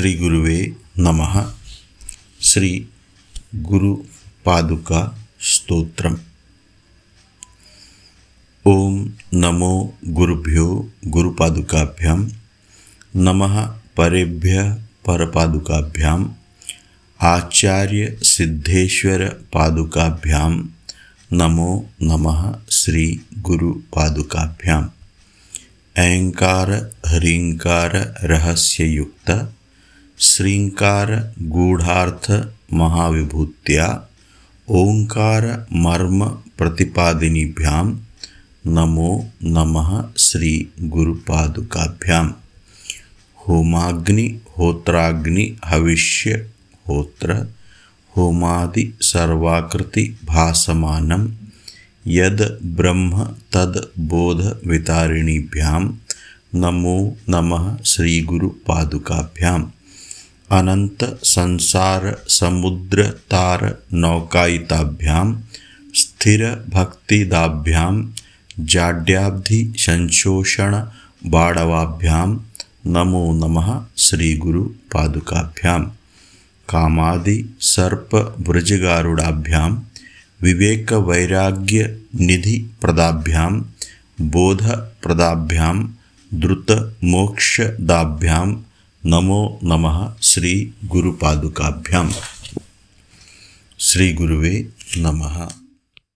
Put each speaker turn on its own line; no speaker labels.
श्री गुरुवे नमः। श्री गुरु पादुका स्तोत्रम्। ओम नमो गुरुभ्यो गुरुपादुकाभ्यां नमः परेभ्य परपादुकाभ्याम्। आचार्य सिद्धेश्वर पादुकाभ्यां नमो नमः श्री गुरुपादुकाभ्याम् ऐंकार ह्रींकार रहस्ययुक्त। श्रृंकार गूढ़ार्थ महाविभूत्या, ओंकार मर्म प्रतिपादिनीभ्यां, नमो नमः श्री गुरुपादुकाभ्याम होमाग्नि होत्राग्नि हविष्य होत्र, होमादि सर्वाकृति भासमानं, यद ब्रह्म तद बोध वितारिणीभ्यां, नमो नमः श्री गुरुपादुकाभ्याम अनंत संसार समुद्र तार नौकायिताभ्यां, स्थिर भक्तिदाभ्यां, जाड्याब्धि संशोषण बाड़वाभ्यां नमो नमः श्री गुरु पादुकाभ्याम कामादि सर्प वृजगारुडाभ्यां विवेक वैराग्य निधि प्रदाभ्यां, बोध प्रदाभ्यां, द्रुत मोक्षदाभ्यां नमो नमः श्री गुरुपादुकाभ्याम। श्री गुरुवे नमः।